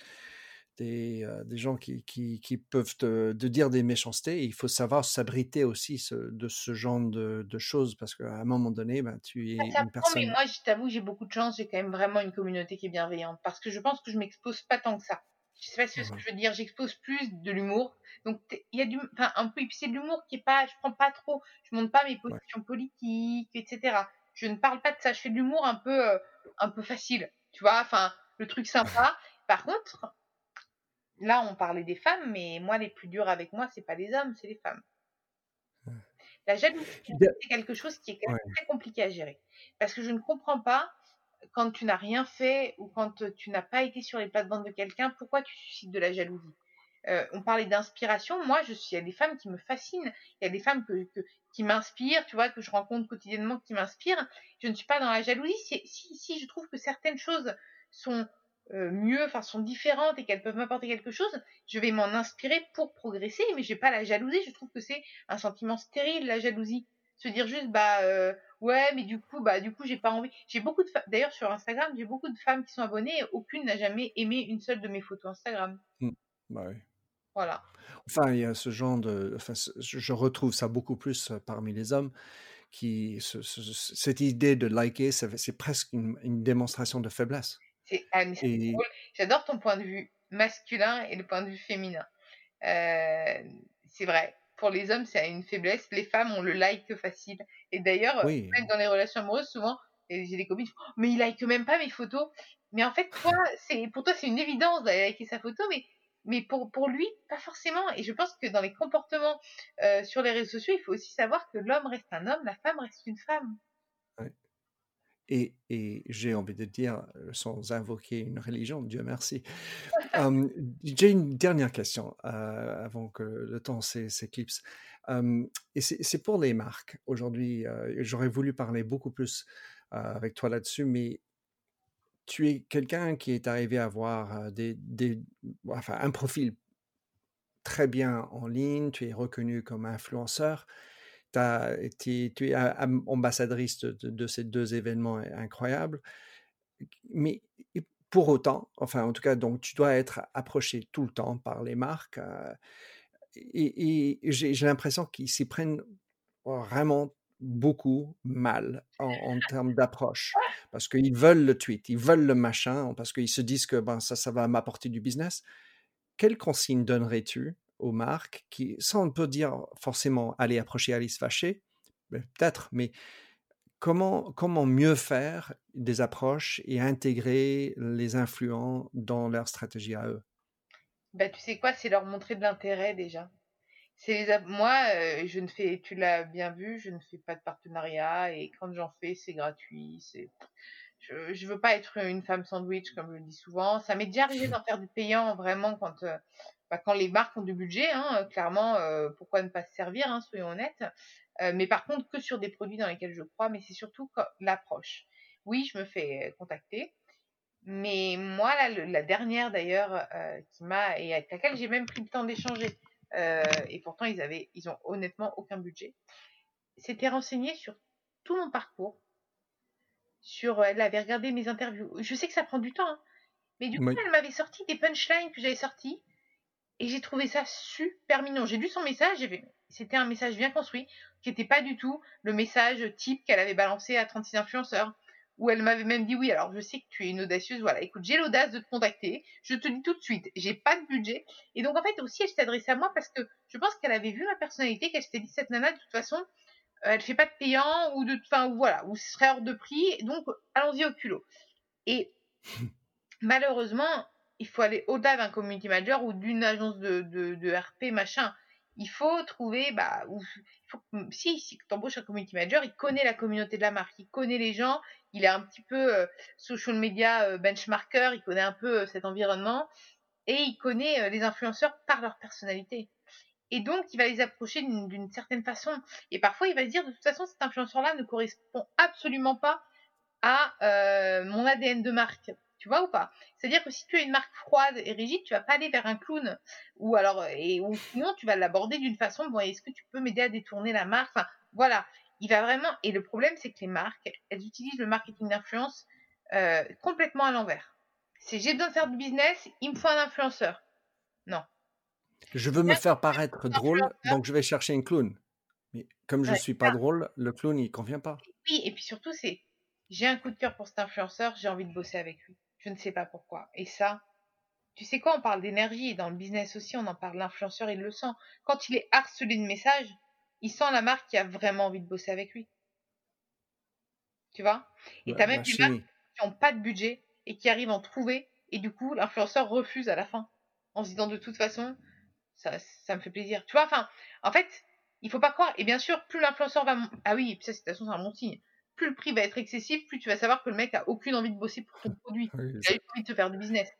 des, des gens qui, qui, qui peuvent te, dire des méchancetés. il faut savoir s'abriter aussi de ce genre de, de choses parce qu'à un moment donné, ben, tu es une personne. Mais moi, je t'avoue, j'ai beaucoup de chance. J'ai quand même vraiment une communauté qui est bienveillante parce que je pense que je m'expose pas tant que ça. Je sais pas ce que je veux dire. J'expose plus de l'humour. Donc, il y a du, enfin, un peu, c'est de l'humour qui est pas, je prends pas trop, je montre pas mes positions politiques, etc. Je ne parle pas de ça. Je fais de l'humour un peu, un peu facile. Tu vois, enfin, le truc sympa. Par contre, là, on parlait des femmes, mais moi, les plus durs avec moi, c'est pas les hommes, c'est les femmes. La jalousie, c'est quelque chose qui est très compliqué à gérer. Parce que je ne comprends pas, quand tu n'as rien fait ou quand tu n'as pas été sur les plates-bandes de quelqu'un, pourquoi tu suscites de la jalousie? Euh, On parlait d'inspiration. Moi, je suis, il y a des femmes qui me fascinent. Il y a des femmes que, qui m'inspirent, tu vois, que je rencontre quotidiennement, qui m'inspirent. Je ne suis pas dans la jalousie. Si, si je trouve que certaines choses sont euh, mieux, enfin sont différentes et qu'elles peuvent m'apporter quelque chose, je vais m'en inspirer pour progresser, mais j'ai pas la jalousie. Je trouve que c'est un sentiment stérile la jalousie. Se dire juste bah euh, ouais, mais du coup bah du coup j'ai pas envie. J'ai beaucoup de d'ailleurs sur Instagram j'ai beaucoup de femmes qui sont abonnées et aucune n'a jamais aimé une seule de mes photos Instagram. Mmh. Bah oui. Voilà. Enfin il y a ce genre de, enfin je retrouve ça beaucoup plus euh, parmi les hommes qui cette idée de liker c'est presque une démonstration de faiblesse. Ah, J'adore ton point de vue masculin et le point de vue féminin. Euh, c'est vrai. Pour les hommes, c'est une faiblesse. Les femmes, ont le like facile. Et d'ailleurs, même dans les relations amoureuses, souvent, j'ai des copines, oh, mais il like même pas mes photos. Mais en fait, toi, c'est pour toi, c'est une évidence d'aller liker sa photo, mais mais pour, pour lui, pas forcément. Et je pense que dans les comportements euh, sur les réseaux sociaux, il faut aussi savoir que l'homme reste un homme, la femme reste une femme. Et, j'ai envie de dire, sans invoquer une religion, Dieu merci. j'ai une dernière question avant que le temps s'éclipse. et c'est pour les marques. Aujourd'hui, j'aurais voulu parler beaucoup plus avec toi là-dessus, mais tu es quelqu'un qui est arrivé à avoir des, enfin, un profil très bien en ligne, tu es reconnu comme influenceur tu es ambassadrice de, ces deux événements incroyables. Mais pour autant, enfin en tout cas, donc tu dois être approché tout le temps par les marques. et, j'ai l'impression qu'ils s'y prennent vraiment beaucoup mal en, termes d'approche. Parce qu'ils veulent le tweet, ils veulent le machin, parce qu'ils se disent que ben, ça, ça va m'apporter du business. Quelle consigne donnerais-tu aux marques qui, sans on peut dire forcément aller approcher Alice Vacher, peut-être, mais comment, comment mieux faire des approches et intégrer les influents dans leur stratégie à eux? Bah, Tu sais quoi, c'est leur montrer de l'intérêt déjà. Les Moi, euh, je ne fais, tu l'as bien vu, je ne fais pas de partenariat et quand j'en fais, c'est gratuit. C'est je, ne veux pas être une femme sandwich comme je le dis souvent. Ça m'est déjà arrivé d'en faire du payant vraiment quand euh, bah, quand les marques ont du budget, hein, euh, clairement, euh, pourquoi ne pas se servir, hein, soyons honnêtes. Euh, mais par contre, que sur des produits dans lesquels je crois, mais c'est surtout l'approche. Oui, je me fais contacter, mais moi, la dernière d'ailleurs, qui m'a et avec laquelle j'ai même pris le temps d'échanger, et pourtant ils avaient, ils ont honnêtement aucun budget, s'était renseignée sur tout mon parcours, sur, elle avait regardé mes interviews. Je sais que ça prend du temps, hein, mais du coup, elle m'avait sorti des punchlines que j'avais sorties et j'ai trouvé ça super mignon. J'ai lu son message, c'était un message bien construit, qui n'était pas du tout le message type qu'elle avait balancé à 36 influenceurs, où elle m'avait même dit oui, alors je sais que tu es une audacieuse, voilà, écoute, j'ai l'audace de te contacter, je te dis tout de suite, j'ai pas de budget. Et donc en fait aussi, elle s'est adressée à moi parce que je pense qu'elle avait vu ma personnalité, qu'elle s'était dit cette nana, de toute façon, euh, elle fait pas de payant ou de, enfin voilà, ou ce serait hors de prix, donc allons-y au culot. Et malheureusement, il faut aller au-delà d'un community manager ou d'une agence de, RP machin il faut trouver, bah, ou, il si, si tu embauches un community manager, il connaît la communauté de la marque, il connaît les gens, il est un petit peu euh, social media euh, benchmarker, il connaît un peu euh, cet environnement et il connaît les influenceurs par leur personnalité. Et donc, il va les approcher d'une certaine façon. Et parfois, il va se dire, de toute façon, cet influenceur-là ne correspond absolument pas à mon ADN de marque. Tu vois ou pas? C'est-à-dire que si tu as une marque froide et rigide, tu vas pas aller vers un clown ou alors et ou sinon tu vas l'aborder d'une façon bon est-ce que tu peux m'aider à détourner la marque? Enfin voilà, il va vraiment et le problème c'est que les marques, elles utilisent le marketing d'influence euh, complètement à l'envers. C'est j'ai besoin de faire du business, il me faut un influenceur. Non. Je veux me faire paraître drôle, donc je vais chercher un clown. Mais comme je ne suis pas drôle, le clown il convient pas. Oui, et puis surtout c'est j'ai un coup de cœur pour cet influenceur, j'ai envie de bosser avec lui. Je ne sais pas pourquoi. Et ça, tu sais quoi, on parle d'énergie. Dans le business aussi, on en parle. L'influenceur, il le sent. Quand il est harcelé de messages, il sent la marque qui a vraiment envie de bosser avec lui. Tu vois? Et tu as même des marques qui n'ont pas de budget et qui arrivent à en trouver. Et du coup, l'influenceur refuse à la fin. En se disant de toute façon, ça, ça me fait plaisir. Tu vois, enfin, en fait, il faut pas croire. Et bien sûr, plus l'influenceur va. Ah oui, ça, de toute façon, c'est un bon signe plus le prix va être excessif, plus tu vas savoir que le mec a aucune envie de bosser pour ton produit. il a envie de te faire du business.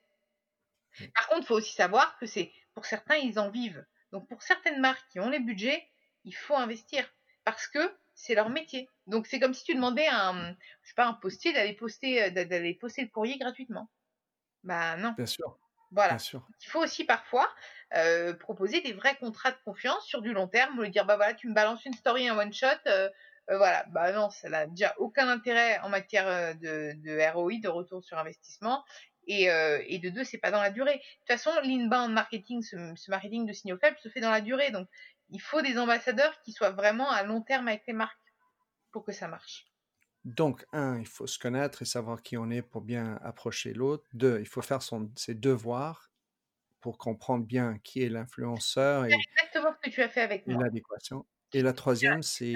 Par contre, il faut aussi savoir que c'est pour certains, ils en vivent. Donc pour certaines marques qui ont les budgets, il faut investir parce que c'est leur métier. Donc c'est comme si tu demandais à un, je sais pas, un postier d'aller poster, euh, d'aller poster le courrier gratuitement. Bah non. Bien sûr. Voilà. Il faut aussi parfois euh, proposer des vrais contrats de confiance sur du long terme, lui dire bah voilà, tu me balances une story en one shot, euh, euh, voilà, bah non, ça n'a déjà aucun intérêt en matière euh, de, de ROI, de retour sur investissement. Et, euh, et de deux, c'est pas dans la durée. De toute façon, l'inbound marketing, ce, marketing de signaux faibles se fait dans la durée. Donc, il faut des ambassadeurs qui soient vraiment à long terme avec les marques pour que ça marche. Donc, un, il faut se connaître et savoir qui on est pour bien approcher l'autre. Deux, il faut faire son, ses devoirs pour comprendre bien qui est l'influenceur. C'est exactement ce que tu as fait avec moi. L'adéquation. Et la troisième, c'est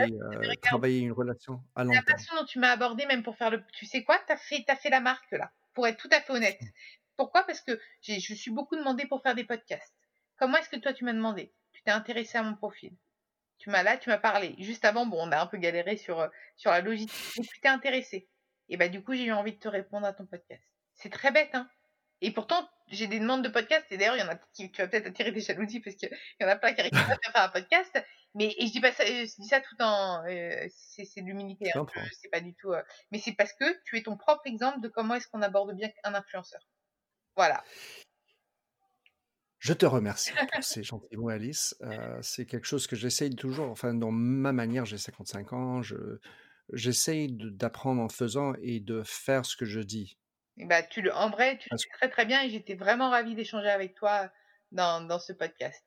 travailler une relation à long terme. La façon dont tu m'as abordé, même pour faire le. Tu sais quoi? Tu as, fait, as fait la marque, là, pour être tout à fait honnête. Mmh. Pourquoi? Parce que je suis beaucoup demandé pour faire des podcasts. Comment est-ce que toi, tu m'as demandé? Tu t'es intéressé à mon profil. Tu m'as là, tu m'as parlé. Juste avant, bon, on a un peu galéré sur, sur la logique. Mais tu t'es intéressé. Et bah, du coup, j'ai eu envie de te répondre à ton podcast. C'est très bête, hein et pourtant, j'ai des demandes de podcast, et d'ailleurs, il y en a qui, tu vas peut-être attirer des jalousies parce qu'il y en a plein qui arrivent à faire un podcast. Mais et je dis pas ça, je dis ça tout en, euh, c'est, de l'humilité, hein, c'est pas du tout. Euh, mais c'est parce que tu es ton propre exemple de comment est-ce qu'on aborde bien un influenceur. Voilà. Je te remercie pour ces gentils mots, Alice. Euh, c'est quelque chose que j'essaye toujours, enfin, dans ma manière, j'ai 55 ans, je, j'essaye d'apprendre en faisant et de faire ce que je dis. Et bah, tu le, en vrai, tu le fais très très bien et j'étais vraiment ravie d'échanger avec toi dans, dans ce podcast.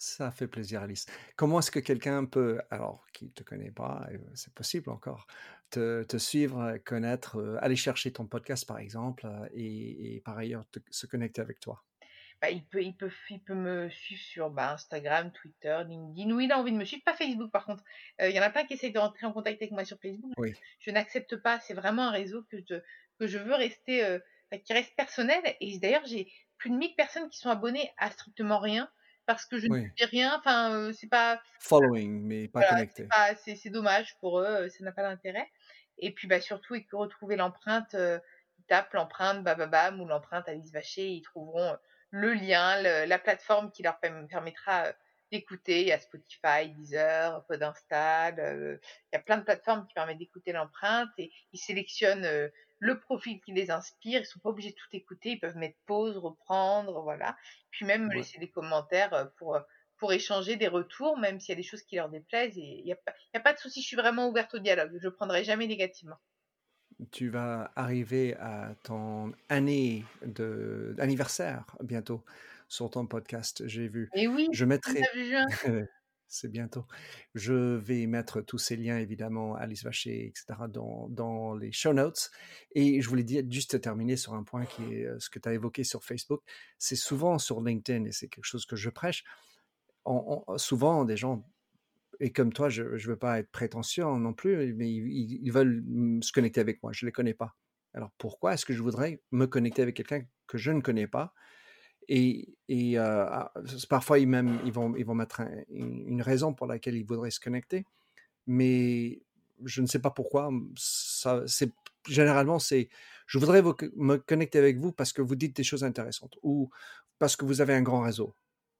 Ça fait plaisir, Alice. Comment est-ce que quelqu'un peut, alors qui ne te connaît pas, c'est possible encore, te, te suivre, connaître, aller chercher ton podcast par exemple, et, par ailleurs se connecter avec toi? Bah, il, peut, il, peut, il peut me suivre sur bah, Instagram, Twitter, LinkedIn, où il a envie de me suivre, pas Facebook par contre. Euh, il y en a plein qui essayent de rentrer en contact avec moi sur Facebook. Oui. Je n'accepte pas, c'est vraiment un réseau que je, que je veux rester, qui reste personnel. Et d'ailleurs, j'ai plus de 1000 personnes qui sont abonnées à strictement rien parce que je ne fais rien. Enfin, c'est pas. Following, mais pas connecté. C'est dommage pour eux, ça n'a pas d'intérêt. Et puis, bah, surtout, ils peuvent retrouver l'empreinte. ils tapent l'empreinte Bababam ou l'empreinte Alice Vacher. Ils trouveront le lien, la plateforme qui leur permettra d'écouter. Il y a Spotify, Deezer, Podinstall. il y a plein de plateformes qui permettent d'écouter l'empreinte et ils sélectionnent le profil qui les inspire. Ils sont pas obligés de tout écouter. Ils peuvent mettre pause, reprendre, voilà. Puis même me laisser des commentaires euh, pour euh, pour échanger des retours, même s'il y a des choses qui leur déplaisent. Il n'y a, pas, a pas de souci, je suis vraiment ouverte au dialogue. Je ne prendrai jamais négativement. Tu vas arriver à ton année de anniversaire bientôt sur ton podcast, j'ai vu. Et oui, je mettrai. c'est bientôt. Je vais mettre tous ces liens, évidemment, Alice Vacher, etc., dans, les show notes. Et je voulais dire, juste terminer sur un point qui est ce que tu as évoqué sur Facebook. C'est souvent sur LinkedIn, et c'est quelque chose que je prêche. souvent, des gens, et comme toi, je ne veux pas être prétentieux non plus, mais ils, veulent se connecter avec moi. Je ne les connais pas. Alors pourquoi est-ce que je voudrais me connecter avec quelqu'un que je ne connais pas? Et, ah, parfois, ils, même, ils, vont, ils vont mettre une raison pour laquelle ils voudraient se connecter, mais je ne sais pas pourquoi. Généralement, c'est je voudrais me connecter avec vous parce que vous dites des choses intéressantes ou parce que vous avez un grand réseau.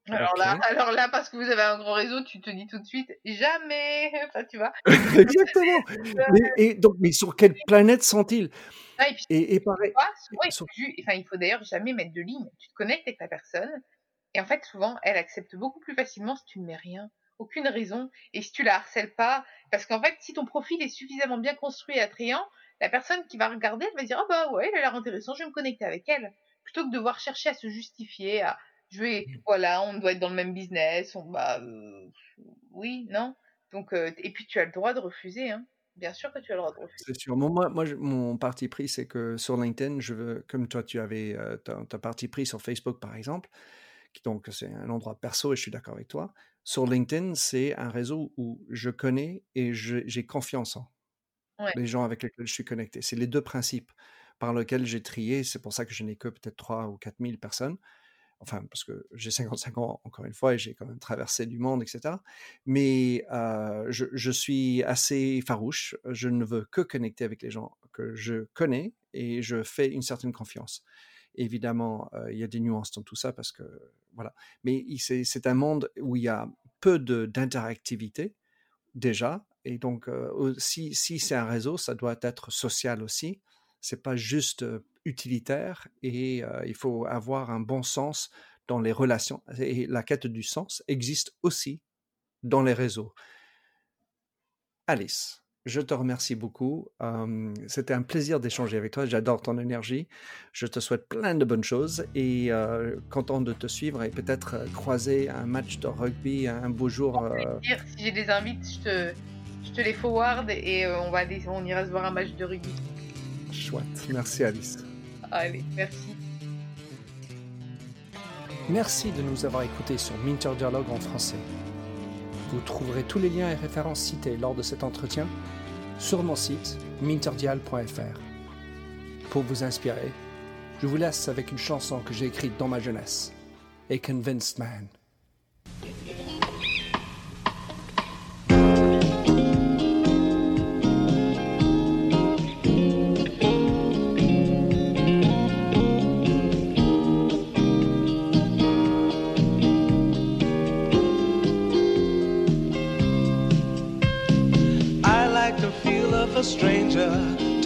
Alors là, alors là, parce que vous avez un grand réseau, tu te dis tout de suite jamais. Enfin, tu vois. Exactement. mais, et donc, mais sur quelle planète sont-ils? Et, pareil. il faut d'ailleurs jamais mettre de ligne. Tu te connectes avec la personne, et en fait, souvent, elle accepte beaucoup plus facilement si tu ne mets rien, aucune raison, et si tu la harcèles pas. Parce qu'en fait, si ton profil est suffisamment bien construit et attrayant, la personne qui va regarder, elle va dire Ah bah ouais, elle a l'air intéressante, je vais me connecter avec elle. Plutôt que de devoir chercher à se justifier, à je vais, mmh. voilà, on doit être dans le même business, on bah euh, oui, non? Donc, euh, et puis tu as le droit de refuser, hein. Bien sûr que tu as le droit de refuser. C'est sûr. Moi, moi, mon parti pris, c'est que sur LinkedIn, je veux, comme toi, tu avais euh, ta, parti pris sur Facebook, par exemple, qui donc c'est un endroit perso et je suis d'accord avec toi. Sur LinkedIn, c'est un réseau où je connais et j'ai confiance en les gens avec lesquels je suis connecté. C'est les deux principes par lesquels j'ai trié. C'est pour ça que je n'ai que peut-être 3 ou 4 000 personnes enfin, parce que j'ai 55 ans, encore une fois, et j'ai quand même traversé du monde, etc. Mais je, suis assez farouche. Je ne veux que connecter avec les gens que je connais et je fais une certaine confiance. Évidemment, il y a des nuances dans tout ça parce que, voilà. Mais c'est un monde où il y a peu d'interactivité, déjà. Et donc, si, si c'est un réseau, ça doit être social aussi. C'est pas juste utilitaire et il faut avoir un bon sens dans les relations. Et la quête du sens existe aussi dans les réseaux. Alice, je te remercie beaucoup. C'était un plaisir d'échanger avec toi. J'adore ton énergie. Je te souhaite plein de bonnes choses et content de te suivre et peut-être croiser un match de rugby un beau jour. Si j'ai des invites, je te, je te les forward et on, va, on ira se voir un match de rugby. Chouette. Merci Alice. Allez, merci. Merci de nous avoir écoutés sur Minter Dialogue en français. Vous trouverez tous les liens et références cités lors de cet entretien sur mon site minterdial.fr. Pour vous inspirer, je vous laisse avec une chanson que j'ai écrite dans ma jeunesse, A Convinced Man.